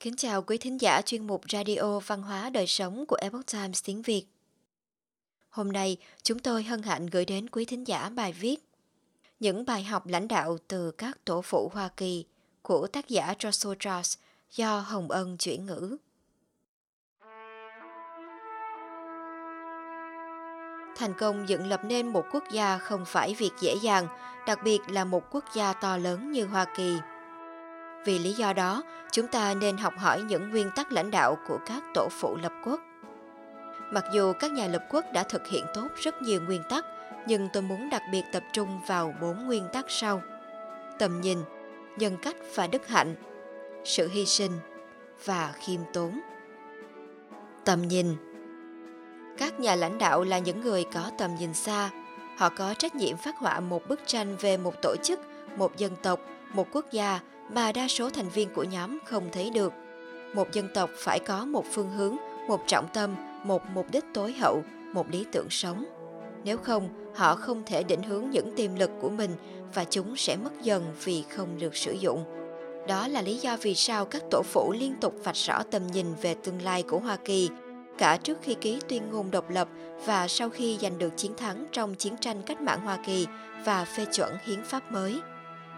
Kính chào quý thính giả chuyên mục Radio Văn hóa Đời Sống của Epoch Times tiếng Việt. Hôm nay, chúng tôi hân hạnh gửi đến quý thính giả bài viết Những bài học lãnh đạo từ các tổ phụ Hoa Kỳ của tác giả Joshua Charles do Hồng Ân chuyển ngữ. Thành công dựng lập nên một quốc gia không phải việc dễ dàng, đặc biệt là một quốc gia to lớn như Hoa Kỳ – vì lý do đó, chúng ta nên học hỏi những nguyên tắc lãnh đạo của các tổ phụ lập quốc. Mặc dù các nhà lập quốc đã thực hiện tốt rất nhiều nguyên tắc, nhưng tôi muốn đặc biệt tập trung vào bốn nguyên tắc sau. Tầm nhìn, nhân cách và đức hạnh, sự hy sinh và khiêm tốn. Tầm nhìn Các nhà lãnh đạo là những người có tầm nhìn xa. Họ có trách nhiệm phát họa một bức tranh về một tổ chức, một dân tộc, một quốc gia mà đa số thành viên của nhóm không thấy được. Một dân tộc phải có một phương hướng, một trọng tâm, một mục đích tối hậu, một lý tưởng sống. Nếu không, họ không thể định hướng những tiềm lực của mình và chúng sẽ mất dần vì không được sử dụng. Đó là lý do vì sao các tổ phụ liên tục vạch rõ tầm nhìn về tương lai của Hoa Kỳ, cả trước khi ký tuyên ngôn độc lập và sau khi giành được chiến thắng trong chiến tranh cách mạng Hoa Kỳ và phê chuẩn hiến pháp mới.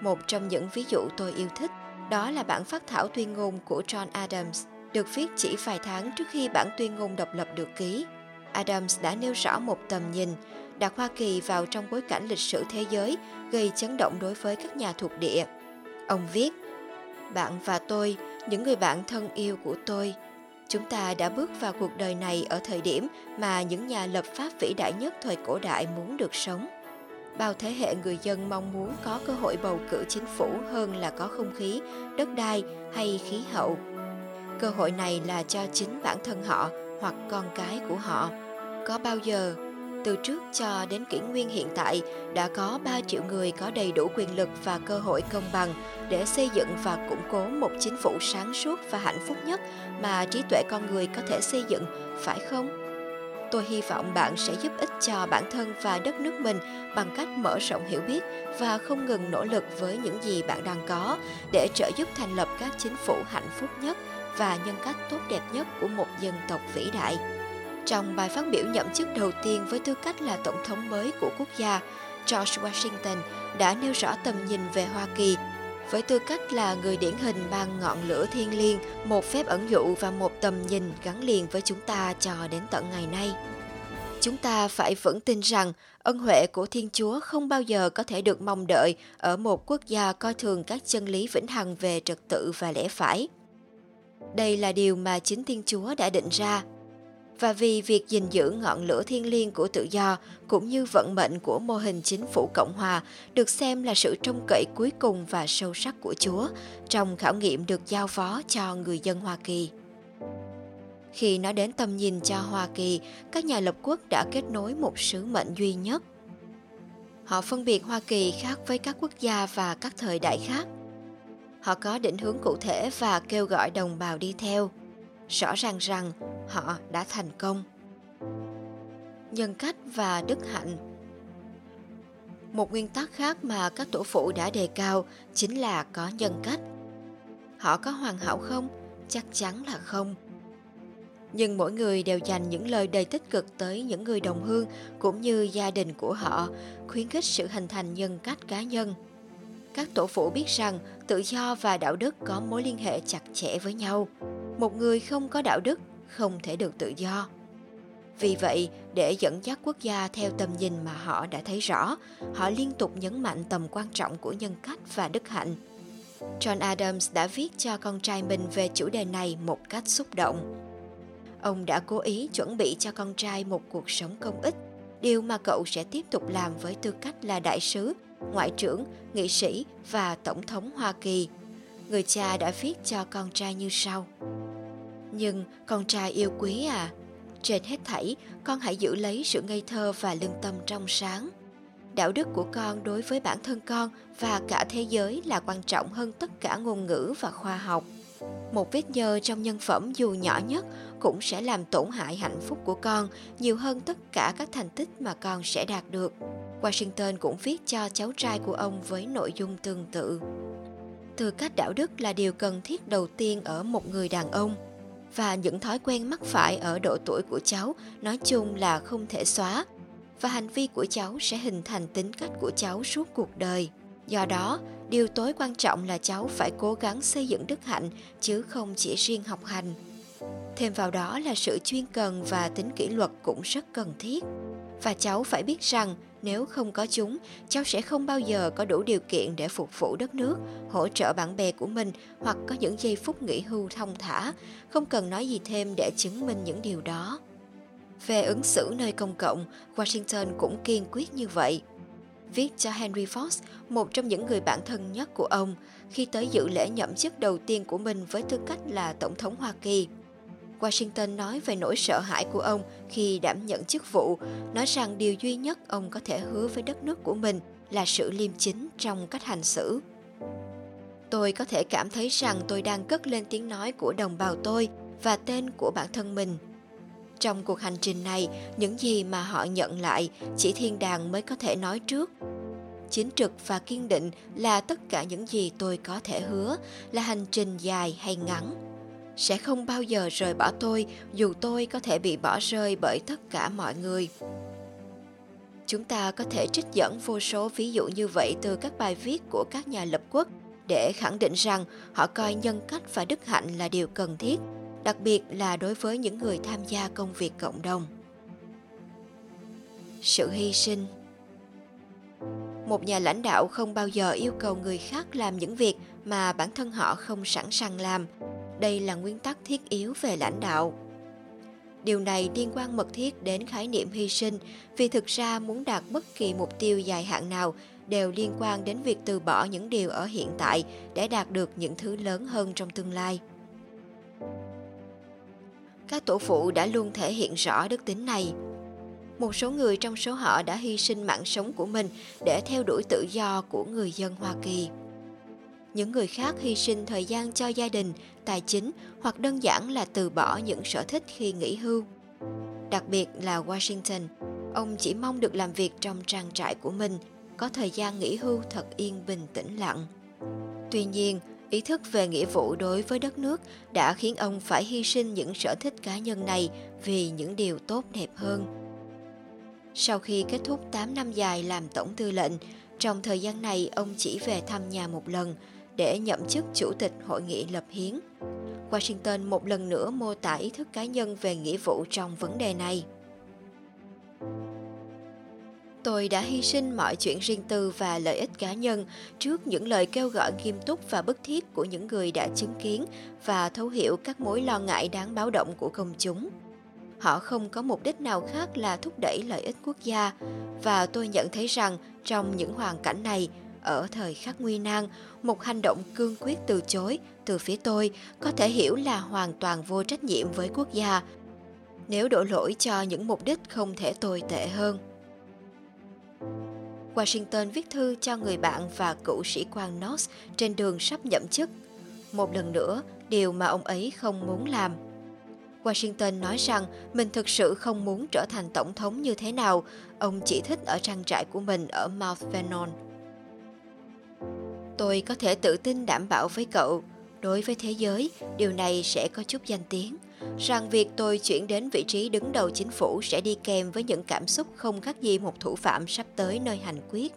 Một trong những ví dụ tôi yêu thích đó là bản phát thảo tuyên ngôn của John Adams, được viết chỉ vài tháng trước khi bản tuyên ngôn độc lập được ký. Adams đã nêu rõ một tầm nhìn, đặt Hoa Kỳ vào trong bối cảnh lịch sử thế giới, gây chấn động đối với các nhà thuộc địa. Ông viết, Bạn và tôi, những người bạn thân yêu của tôi, chúng ta đã bước vào cuộc đời này ở thời điểm mà những nhà lập pháp vĩ đại nhất thời cổ đại muốn được sống – bao thế hệ người dân mong muốn có cơ hội bầu cử chính phủ hơn là có không khí, đất đai hay khí hậu. Cơ hội này là cho chính bản thân họ hoặc con cái của họ. Có bao giờ, từ trước cho đến kỷ nguyên hiện tại, đã có 3 triệu người có đầy đủ quyền lực và cơ hội công bằng để xây dựng và củng cố một chính phủ sáng suốt và hạnh phúc nhất mà trí tuệ con người có thể xây dựng, phải không? Tôi hy vọng bạn sẽ giúp ích cho bản thân và đất nước mình bằng cách mở rộng hiểu biết và không ngừng nỗ lực với những gì bạn đang có để trợ giúp thành lập các chính phủ hạnh phúc nhất và nhân cách tốt đẹp nhất của một dân tộc vĩ đại. Trong bài phát biểu nhậm chức đầu tiên với tư cách là tổng thống mới của quốc gia, George Washington đã nêu rõ tầm nhìn về Hoa Kỳ với tư cách là người điển hình mang ngọn lửa thiên liêng, một phép ẩn dụ và một tầm nhìn gắn liền với chúng ta cho đến tận ngày nay. Chúng ta phải vững tin rằng ân huệ của Thiên Chúa không bao giờ có thể được mong đợi ở một quốc gia coi thường các chân lý vĩnh hằng về trật tự và lẽ phải. Đây là điều mà chính Thiên Chúa đã định ra và vì việc gìn giữ ngọn lửa thiên liêng của tự do cũng như vận mệnh của mô hình chính phủ Cộng hòa được xem là sự trông cậy cuối cùng và sâu sắc của Chúa trong khảo nghiệm được giao phó cho người dân Hoa Kỳ. Khi nói đến tầm nhìn cho Hoa Kỳ, các nhà lập quốc đã kết nối một sứ mệnh duy nhất. Họ phân biệt Hoa Kỳ khác với các quốc gia và các thời đại khác. Họ có định hướng cụ thể và kêu gọi đồng bào đi theo – rõ ràng rằng họ đã thành công. Nhân cách và đức hạnh. Một nguyên tắc khác mà các tổ phụ đã đề cao chính là có nhân cách. Họ có hoàn hảo không? Chắc chắn là không. Nhưng mỗi người đều dành những lời đầy tích cực tới những người đồng hương cũng như gia đình của họ, khuyến khích sự hình thành nhân cách cá nhân. Các tổ phụ biết rằng tự do và đạo đức có mối liên hệ chặt chẽ với nhau một người không có đạo đức không thể được tự do. Vì vậy để dẫn dắt quốc gia theo tầm nhìn mà họ đã thấy rõ họ liên tục nhấn mạnh tầm quan trọng của nhân cách và đức hạnh. John adams đã viết cho con trai mình về chủ đề này một cách xúc động. Ông đã cố ý chuẩn bị cho con trai một cuộc sống công ích điều mà cậu sẽ tiếp tục làm với tư cách là đại sứ ngoại trưởng nghị sĩ và tổng thống hoa kỳ. Người cha đã viết cho con trai như sau nhưng con trai yêu quý à, trên hết thảy, con hãy giữ lấy sự ngây thơ và lương tâm trong sáng. Đạo đức của con đối với bản thân con và cả thế giới là quan trọng hơn tất cả ngôn ngữ và khoa học. Một vết nhơ trong nhân phẩm dù nhỏ nhất cũng sẽ làm tổn hại hạnh phúc của con nhiều hơn tất cả các thành tích mà con sẽ đạt được. Washington cũng viết cho cháu trai của ông với nội dung tương tự. tư cách đạo đức là điều cần thiết đầu tiên ở một người đàn ông và những thói quen mắc phải ở độ tuổi của cháu, nói chung là không thể xóa. Và hành vi của cháu sẽ hình thành tính cách của cháu suốt cuộc đời. Do đó, điều tối quan trọng là cháu phải cố gắng xây dựng đức hạnh, chứ không chỉ riêng học hành. Thêm vào đó là sự chuyên cần và tính kỷ luật cũng rất cần thiết. Và cháu phải biết rằng nếu không có chúng cháu sẽ không bao giờ có đủ điều kiện để phục vụ đất nước hỗ trợ bạn bè của mình hoặc có những giây phút nghỉ hưu thông thả. Không cần nói gì thêm để chứng minh những điều đó. Về ứng xử nơi công cộng washington cũng kiên quyết như vậy. Viết cho Henry Fox, một trong những người bạn thân nhất của ông, khi tới dự lễ nhậm chức đầu tiên của mình với tư cách là Tổng thống Hoa Kỳ. Washington nói về nỗi sợ hãi của ông khi đảm nhận chức vụ, nói rằng điều duy nhất ông có thể hứa với đất nước của mình là sự liêm chính trong cách hành xử. Tôi có thể cảm thấy rằng tôi đang cất lên tiếng nói của đồng bào tôi và tên của bản thân mình. Trong cuộc hành trình này, những gì mà họ nhận lại chỉ thiên đàng mới có thể nói trước. Chính trực và kiên định là tất cả những gì tôi có thể hứa, là hành trình dài hay ngắn sẽ không bao giờ rời bỏ tôi, dù tôi có thể bị bỏ rơi bởi tất cả mọi người. Chúng ta có thể trích dẫn vô số ví dụ như vậy từ các bài viết của các nhà lập quốc để khẳng định rằng họ coi nhân cách và đức hạnh là điều cần thiết, đặc biệt là đối với những người tham gia công việc cộng đồng. Sự hy sinh. Một nhà lãnh đạo không bao giờ yêu cầu người khác làm những việc mà bản thân họ không sẵn sàng làm đây là nguyên tắc thiết yếu về lãnh đạo. Điều này liên quan mật thiết đến khái niệm hy sinh, vì thực ra muốn đạt bất kỳ mục tiêu dài hạn nào đều liên quan đến việc từ bỏ những điều ở hiện tại để đạt được những thứ lớn hơn trong tương lai. Các tổ phụ đã luôn thể hiện rõ đức tính này. Một số người trong số họ đã hy sinh mạng sống của mình để theo đuổi tự do của người dân hoa kỳ những người khác hy sinh thời gian cho gia đình tài chính hoặc đơn giản là từ bỏ những sở thích khi nghỉ hưu. Đặc biệt là washington ông chỉ mong được làm việc trong trang trại của mình có thời gian nghỉ hưu thật yên bình tĩnh lặng. Tuy nhiên ý thức về nghĩa vụ đối với đất nước đã khiến ông phải hy sinh những sở thích cá nhân này vì những điều tốt đẹp hơn. Sau khi kết thúc 8 năm dài làm tổng tư lệnh, trong thời gian này ông chỉ về thăm nhà một lần, để nhậm chức chủ tịch hội nghị lập hiến. Washington một lần nữa mô tả ý thức cá nhân về nghĩa vụ trong vấn đề này. Tôi đã hy sinh mọi chuyện riêng tư và lợi ích cá nhân trước những lời kêu gọi nghiêm túc và bức thiết của những người đã chứng kiến và thấu hiểu các mối lo ngại đáng báo động của công chúng. Họ không có mục đích nào khác là thúc đẩy lợi ích quốc gia và tôi nhận thấy rằng trong những hoàn cảnh này, ở thời khắc nguy nan một hành động cương quyết từ chối từ phía tôi có thể hiểu là hoàn toàn vô trách nhiệm với quốc gia. Nếu đổ lỗi cho những mục đích không thể tồi tệ hơn. Washington viết thư cho người bạn và cựu sĩ quan Knox trên đường sắp nhậm chức. Một lần nữa điều mà ông ấy không muốn làm. Washington nói rằng mình thực sự không muốn trở thành tổng thống như thế nào, ông chỉ thích ở trang trại của mình ở Mount Vernon. Tôi có thể tự tin đảm bảo với cậu, đối với thế giới, điều này sẽ có chút danh tiếng, rằng việc tôi chuyển đến vị trí đứng đầu chính phủ sẽ đi kèm với những cảm xúc không khác gì một thủ phạm sắp tới nơi hành quyết.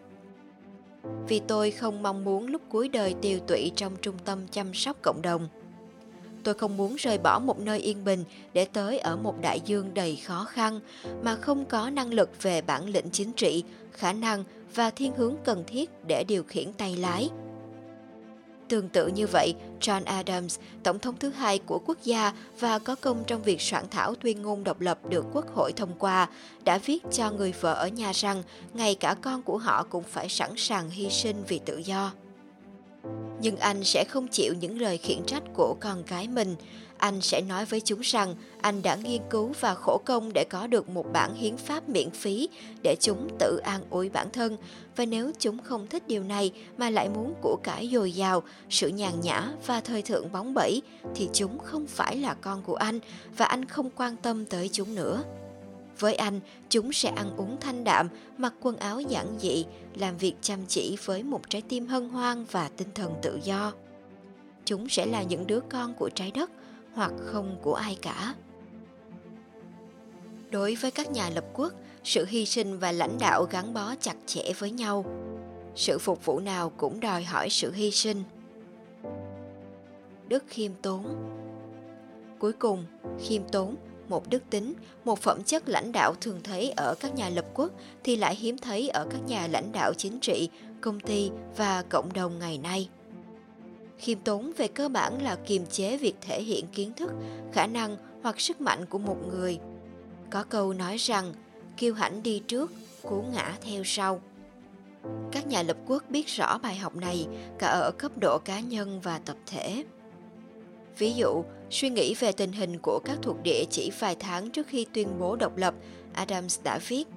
Vì tôi không mong muốn lúc cuối đời tiêu tụy trong trung tâm chăm sóc cộng đồng. Tôi không muốn rời bỏ một nơi yên bình để tới ở một đại dương đầy khó khăn mà không có năng lực về bản lĩnh chính trị, khả năng và thiên hướng cần thiết để điều khiển tay lái – Tương tự như vậy, John Adams, tổng thống thứ hai của quốc gia và có công trong việc soạn thảo tuyên ngôn độc lập được Quốc hội thông qua, đã viết cho người vợ ở nhà rằng ngay cả con của họ cũng phải sẵn sàng hy sinh vì tự do. Nhưng anh sẽ không chịu những lời khiển trách của con cái mình, anh sẽ nói với chúng rằng anh đã nghiên cứu và khổ công để có được một bản hiến pháp miễn phí để chúng tự an ủi bản thân và nếu chúng không thích điều này mà lại muốn của cải dồi dào, sự nhàn nhã và thời thượng bóng bẩy thì chúng không phải là con của anh và anh không quan tâm tới chúng nữa. Với anh, chúng sẽ ăn uống thanh đạm, mặc quần áo giản dị, làm việc chăm chỉ với một trái tim hân hoan và tinh thần tự do. chúng sẽ là những đứa con của trái đất hoặc không của ai cả. Đối với các nhà lập quốc, sự hy sinh và lãnh đạo gắn bó chặt chẽ với nhau. Sự phục vụ nào cũng đòi hỏi sự hy sinh. Đức khiêm tốn Cuối cùng, khiêm tốn, một đức tính, một phẩm chất lãnh đạo thường thấy ở các nhà lập quốc thì lại hiếm thấy ở các nhà lãnh đạo chính trị, công ty và cộng đồng ngày nay. Khiêm tốn về cơ bản là kiềm chế việc thể hiện kiến thức, khả năng hoặc sức mạnh của một người. Có câu nói rằng, kiêu hãnh đi trước, cú ngã theo sau. Các nhà lập quốc biết rõ bài học này cả ở cấp độ cá nhân và tập thể. Ví dụ, suy nghĩ về tình hình của các thuộc địa chỉ vài tháng trước khi tuyên bố độc lập, Adams đã viết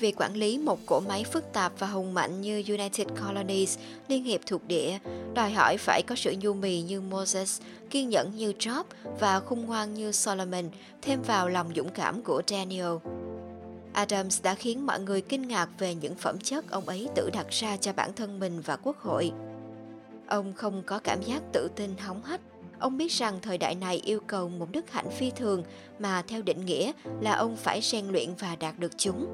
Việc quản lý một cỗ máy phức tạp và hùng mạnh như United Colonies, Liên hiệp thuộc địa, đòi hỏi phải có sự nhu mì như Moses, kiên nhẫn như Job và khung ngoan như Solomon, thêm vào lòng dũng cảm của Daniel. Adams đã khiến mọi người kinh ngạc về những phẩm chất ông ấy tự đặt ra cho bản thân mình và quốc hội. Ông không có cảm giác tự tin hóng hách Ông biết rằng thời đại này yêu cầu một đức hạnh phi thường mà theo định nghĩa là ông phải rèn luyện và đạt được chúng.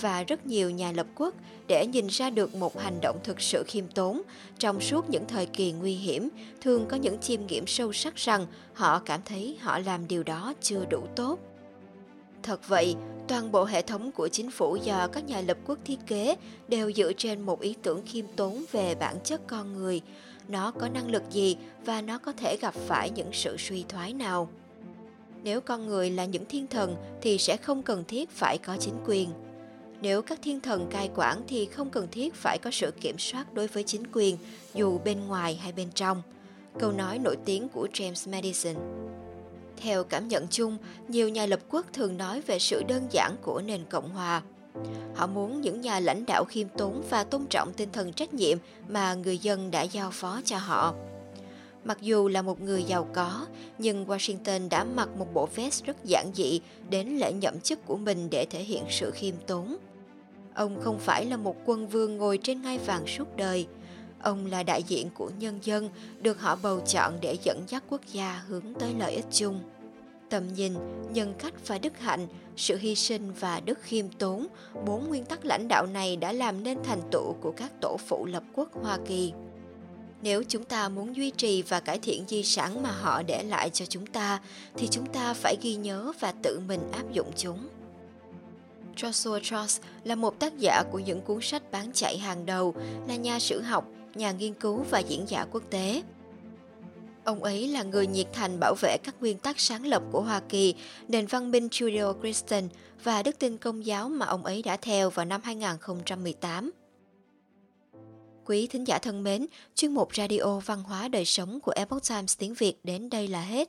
Và rất nhiều nhà lập quốc để nhìn ra được một hành động thực sự khiêm tốn. Trong suốt những thời kỳ nguy hiểm thường có những chiêm nghiệm sâu sắc rằng họ cảm thấy họ làm điều đó chưa đủ tốt. Thật vậy, toàn bộ hệ thống của chính phủ do các nhà lập quốc thiết kế đều dựa trên một ý tưởng khiêm tốn về bản chất con người, nó có năng lực gì và nó có thể gặp phải những sự suy thoái nào? Nếu con người là những thiên thần thì sẽ không cần thiết phải có chính quyền nếu các thiên thần cai quản thì không cần thiết phải có sự kiểm soát đối với chính quyền dù bên ngoài hay bên trong câu nói nổi tiếng của james madison theo cảm nhận chung nhiều nhà lập quốc thường nói về sự đơn giản của nền cộng hòa Họ muốn những nhà lãnh đạo khiêm tốn và tôn trọng tinh thần trách nhiệm mà người dân đã giao phó cho họ. Mặc dù là một người giàu có, nhưng Washington đã mặc một bộ vest rất giản dị đến lễ nhậm chức của mình để thể hiện sự khiêm tốn. Ông không phải là một quân vương ngồi trên ngai vàng suốt đời. Ông là đại diện của nhân dân, được họ bầu chọn để dẫn dắt quốc gia hướng tới lợi ích chung tầm nhìn, nhân cách và đức hạnh, sự hy sinh và đức khiêm tốn, bốn nguyên tắc lãnh đạo này đã làm nên thành tựu của các tổ phụ lập quốc Hoa Kỳ. Nếu chúng ta muốn duy trì và cải thiện di sản mà họ để lại cho chúng ta, thì chúng ta phải ghi nhớ và tự mình áp dụng chúng. Joshua Charles là một tác giả của những cuốn sách bán chạy hàng đầu, là nhà sử học, nhà nghiên cứu và diễn giả quốc tế. Ông ấy là người nhiệt thành bảo vệ các nguyên tắc sáng lập của Hoa Kỳ, nền văn minh Judeo-Christian và đức tin công giáo mà ông ấy đã theo vào năm 2018. Quý thính giả thân mến, chuyên mục Radio Văn hóa Đời Sống của Epoch Times tiếng Việt đến đây là hết.